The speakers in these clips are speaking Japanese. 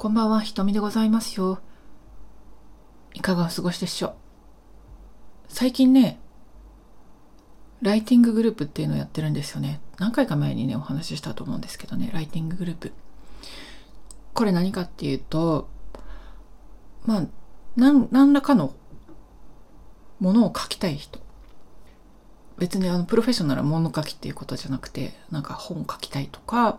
こんばんは、ひとみでございますよ。いかがお過ごしでしょう？最近ね、ライティンググループっていうのをやってるんですよね。何回か前にね、お話ししたと思うんですけどね、ライティンググループ。これ何かっていうと、まあ、何何らかのものを書きたい人。別にあのプロフェッショナルな物書きっていうことじゃなくて、なんか本書きたいとか、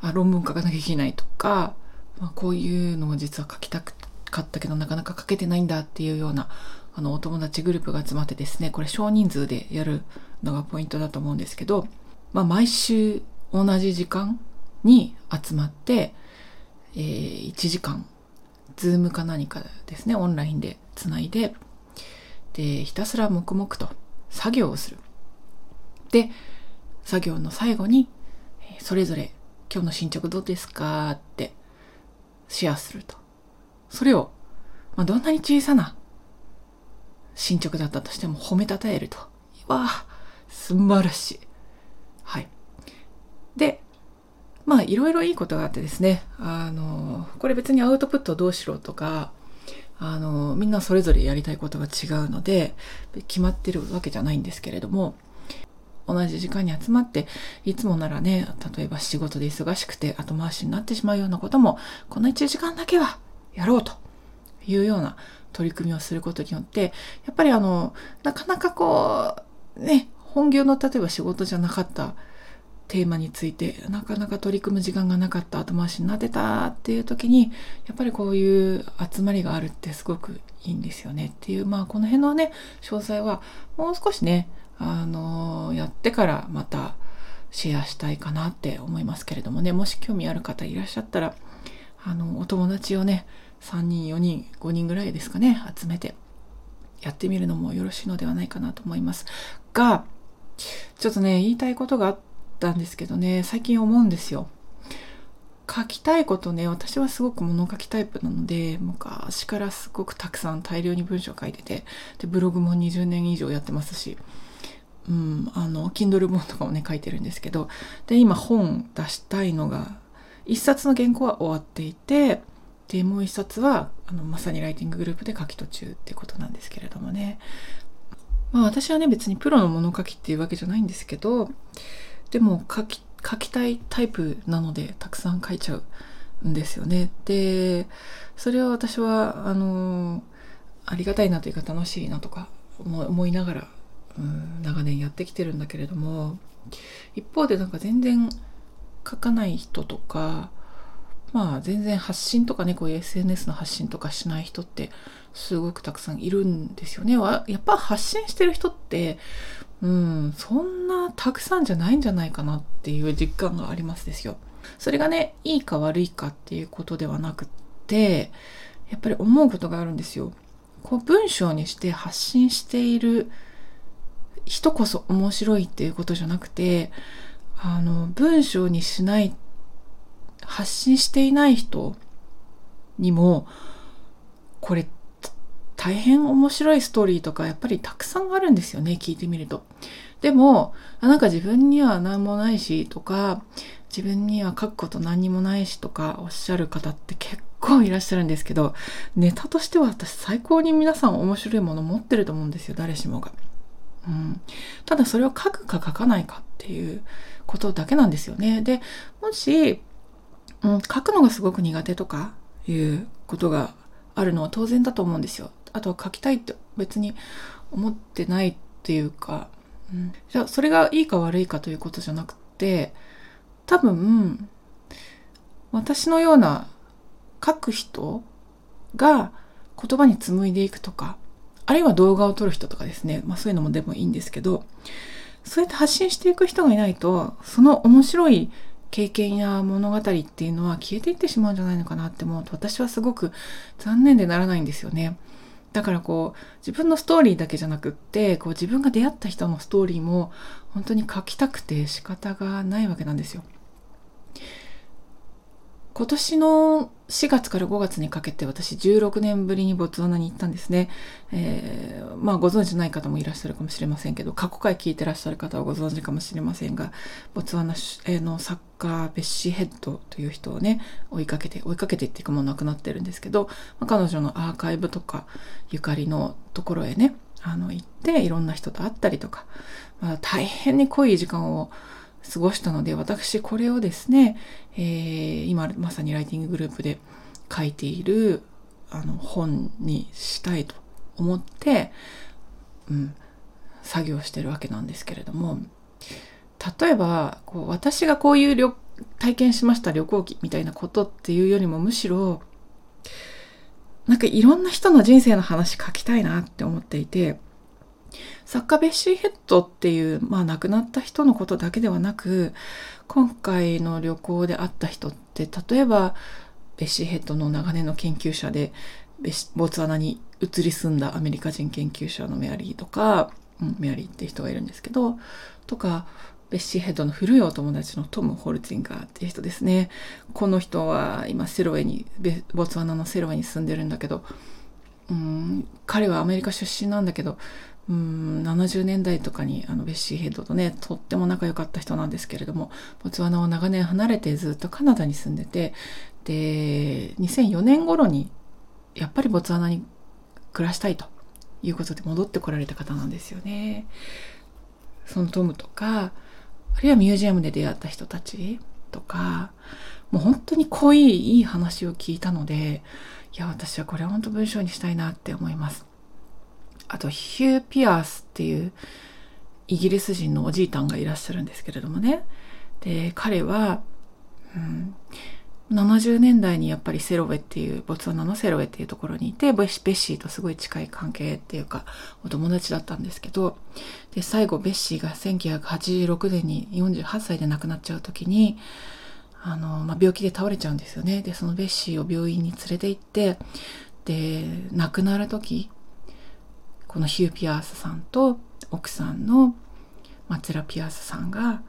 あ論文書かなきゃいけないとか、まあ、こういうのを実は書きたかったけどなかなか書けてないんだっていうようなあのお友達グループが集まってですねこれ少人数でやるのがポイントだと思うんですけど、まあ、毎週同じ時間に集まって、えー、1時間ズームか何かですねオンラインでつないででひたすら黙々と作業をする。で作業の最後にそれぞれ今日の進捗どうですかってシェアすると。それを、まあ、どんなに小さな進捗だったとしても褒めたたえると。わあ、素晴らしい。はい。で、まあいろいろいいことがあってですね、あの、これ別にアウトプットどうしろとか、あの、みんなそれぞれやりたいことが違うので、決まってるわけじゃないんですけれども、同じ時間に集まって、いつもならね、例えば仕事で忙しくて後回しになってしまうようなことも、この1時間だけはやろうというような取り組みをすることによって、やっぱりあの、なかなかこう、ね、本業の例えば仕事じゃなかったテーマについてなかなか取り組む時間がなかった後回しになってたっていう時にやっぱりこういう集まりがあるってすごくいいんですよね。っていうまあこの辺のね詳細はもう少しねあのやってからまたシェアしたいかなって思いますけれどもね。もし興味ある方いらっしゃったらあのお友達をね3人4人5人ぐらいですかね集めてやってみるのもよろしいのではないかなと思います。がちょっとね言いたいことがあったんですけどね最近思うんですよ。書きたいことね私はすごく物書きタイプなので昔からすごくたくさん大量に文章書いててでブログも20年以上やってますしうん、あの Kindle 本とかもね書いてるんですけどで今本出したいのが1冊の原稿は終わっていてでもう1冊はあのまさにライティンググループで書き途中ってことなんですけれどもね。まあ私はね別にプロの物書きっていうわけじゃないんですけどでも書き書きたいタイプなのでたくさん書いちゃうんですよねでそれは私はあのありがたいなというか楽しいなとか思いながらうん長年やってきてるんだけれども一方でなんか全然書かない人とかまあ全然発信とかねこういう SNS の発信とかしない人ってすごくたくさんいるんですよね。やっぱ発信してる人ってうんそんなたくさんじゃないんじゃないかなっていう実感がありますですよ。それがねいいか悪いかっていうことではなくってやっぱり思うことがあるんですよ。こう文章にして発信している人こそ面白いっていうことじゃなくてあの文章にしない発信していない人にもこれ大変面白いストーリーとかやっぱりたくさんあるんですよね聞いてみると。でもなんか自分には何もないしとか自分には書くこと何にもないしとかおっしゃる方って結構いらっしゃるんですけどネタとしては私最高に皆さん面白いもの持ってると思うんですよ誰しもが。うん、ただそれを書くか書かないかっていうことだけなんですよね。でもし、うん、書くのがすごく苦手とかいうことがあるのは当然だと思うんですよ。あとは書きたいって別に思ってないっていうか、うん、じゃあそれがいいか悪いかということじゃなくて多分私のような書く人が言葉に紡いでいくとかあるいは動画を撮る人とかですね、まあそういうのもでもいいんですけど、そうやって発信していく人がいないと、その面白い経験や物語っていうのは消えていってしまうんじゃないのかなって思うと、私はすごく残念でならないんですよね。だからこう、自分のストーリーだけじゃなくって、こう自分が出会った人のストーリーも本当に書きたくて仕方がないわけなんですよ。今年の4月から5月にかけて私16年ぶりにボツワナに行ったんですね。えー、まあご存知ない方もいらっしゃるかもしれませんけど、過去回聞いてらっしゃる方はご存知かもしれませんが、ボツワナのサッカーベッシーヘッドという人をね、追いかけて、追いかけてっていうかもう亡くなってるんですけど、まあ、彼女のアーカイブとかゆかりのところへね、あの行っていろんな人と会ったりとか、まあ、大変に濃い時間を過ごしたので、私これをですね、えー、今まさにライティンググループで書いているあの本にしたいと思って、うん、作業してるわけなんですけれども、例えば、こう私がこういう旅体験しました旅行記みたいなことっていうよりもむしろ、なんかいろんな人の人生の話書きたいなって思っていて、作家ベッシーヘッドっていう、まあ亡くなった人のことだけではなく、今回の旅行で会った人って、例えば、ベッシーヘッドの長年の研究者で、ボツワナに移り住んだアメリカ人研究者のメアリーとか、うん、メアリーって人がいるんですけど、とか、ベッシーヘッドの古いお友達のトム・ホルツィンガーっていう人ですね。この人は今セロエに、ボツワナのセロエに住んでるんだけど、うん、彼はアメリカ出身なんだけど、うん70年代とかにあのベッシーヘッドとねとっても仲良かった人なんですけれどもボツワナを長年離れてずっとカナダに住んでてで2004年頃にやっぱりボツワナに暮らしたいということで戻ってこられた方なんですよね。そのトムとかあるいはミュージアムで出会った人たちとかもう本当に濃いいい話を聞いたのでいや私はこれは本当文章にしたいなって思います。あとヒュー・ピアースっていうイギリス人のおじいたんがいらっしゃるんですけれどもね。で、彼は、うん、70年代にやっぱりセロウェっていう、ボツワナのセロウェっていうところにいて、ベッシーとすごい近い関係っていうか、お友達だったんですけど、で、最後ベッシーが1986年に48歳で亡くなっちゃう時に、あの、まあ、病気で倒れちゃうんですよね。で、そのベッシーを病院に連れて行って、で、亡くなる時、このヒュー・ピアースさんと奥さんの松ラ・ピアースさんが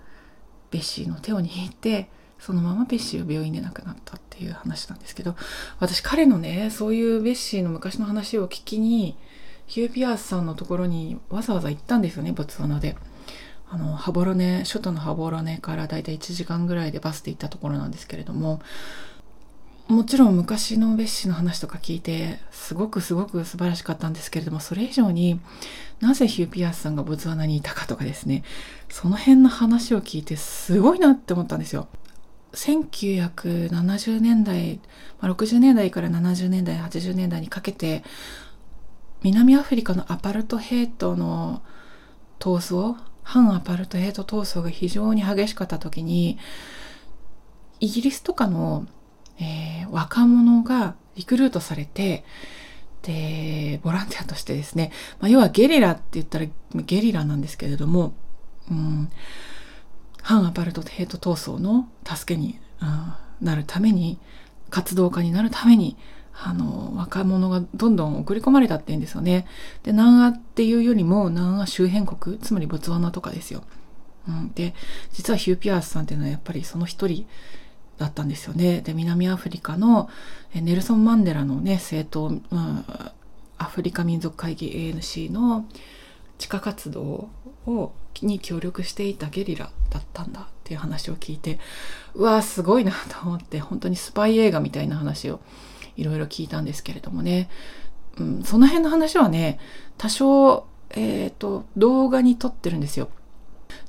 ベッシーの手を握ってそのままベッシーを病院で亡くなったっていう話なんですけど私彼のねそういうベッシーの昔の話を聞きにヒュー・ピアースさんのところにわざわざ行ったんですよねボツワナで。あのハボロネ首都のハボロネからだいたい1時間ぐらいでバスで行ったところなんですけれどももちろん昔のベッシーの話とか聞いてすごくすごく素晴らしかったんですけれどもそれ以上になぜヒューピアスさんがボツワナにいたかとかですねその辺の話を聞いてすごいなって思ったんですよ。1970年代、ま、60年代から70年代80年代にかけて南アフリカのアパルトヘイトの闘争反アパルトヘイト闘争が非常に激しかった時にイギリスとかのえー、若者がリクルートされて、で、ボランティアとしてですね、まあ、要はゲリラって言ったらゲリラなんですけれども、うん、反アパルトヘイト闘争の助けに、うん、なるために、活動家になるために、あの、若者がどんどん送り込まれたって言うんですよね。で、南アっていうよりも南ア周辺国、つまりボツワナとかですよ。うん、で、実はヒューピアースさんっていうのはやっぱりその一人だったんですよね。で、南アフリカのネルソン・マンデラのね、政党、うん、アフリカ民族会議 ANC の地下活動をに協力していたゲリラだったんだっていう話を聞いてうわーすごいなと思って本当にスパイ映画みたいな話をいろいろ聞いたんですけれどもね、うん、その辺の話はね多少、えーと動画に撮ってるんですよ。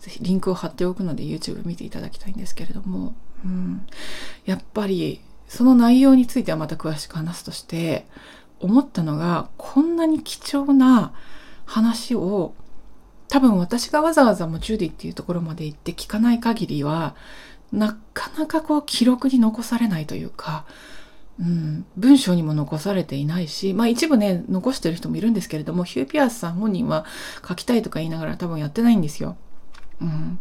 ぜひリンクを貼っておくので YouTube 見ていただきたいんですけれども、うん、やっぱりその内容についてはまた詳しく話すとして思ったのがこんなに貴重な話を多分私がわざわざもうジュディっていうところまで行って聞かない限りはなかなかこう記録に残されないというか、うん、文章にも残されていないし、まあ一部ね、残してる人もいるんですけれども、ヒューピアースさん本人は書きたいとか言いながら多分やってないんですよ。うん。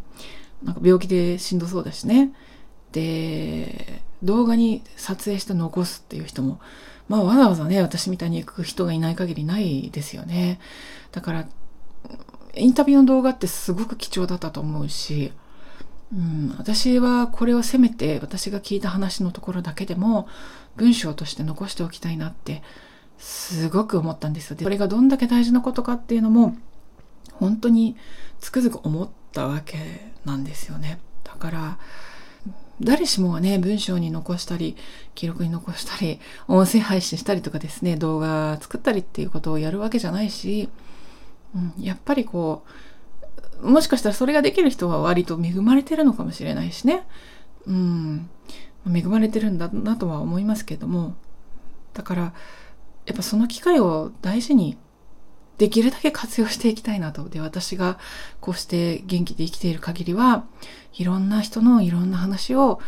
なんか病気でしんどそうだしね。で、動画に撮影して残すっていう人も、まあわざわざね、私みたいに行く人がいない限りないですよね。だから、インタビューの動画ってすごく貴重だったと思うし、うん、私はこれをせめて私が聞いた話のところだけでも文章として残しておきたいなってすごく思ったんですよ。で、それがどんだけ大事なことかっていうのも本当につくづく思ったわけなんですよね。だから誰しもがね、文章に残したり、記録に残したり、音声配信したりとかですね、動画作ったりっていうことをやるわけじゃないし、うん、やっぱりこう、もしかしたらそれができる人は割と恵まれてるのかもしれないしね。うん、恵まれてるんだなとは思いますけども、だから、やっぱその機会を大事にできるだけ活用していきたいなと。で、私がこうして元気で生きている限りは、いろんな人のいろんな話を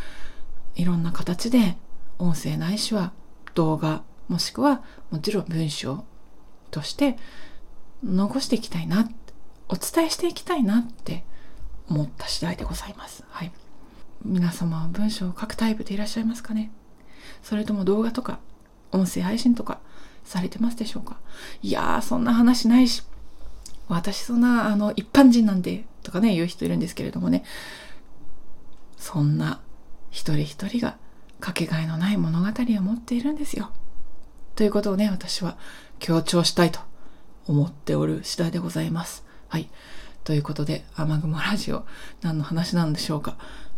いろんな形で音声ないしは動画、もしくはもちろん文章として残していきたいな、お伝えしていきたいなって思った次第でございます。はい。皆様は文章を書くタイプでいらっしゃいますかね？それとも動画とか音声配信とかされてますでしょうか？いやー、そんな話ないし、私そんな、あの、一般人なんで、とかね、言う人いるんですけれどもね、そんな一人一人がかけがえのない物語を持っているんですよ。ということをね、私は強調したいと思っておる次第でございます。はい。ということで、雨雲ラジオ、何の話なんでしょうか？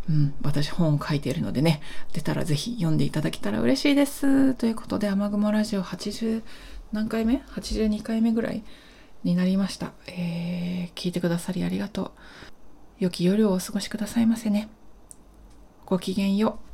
うん、私本を書いているのでね、出たらぜひ読んでいただけたら嬉しいです。ということで、雨雲ラジオ80何回目 ?82 回目ぐらいになりました。えー、聞いてくださりありがとう。良き夜をお過ごしくださいませね。ごきげんよう。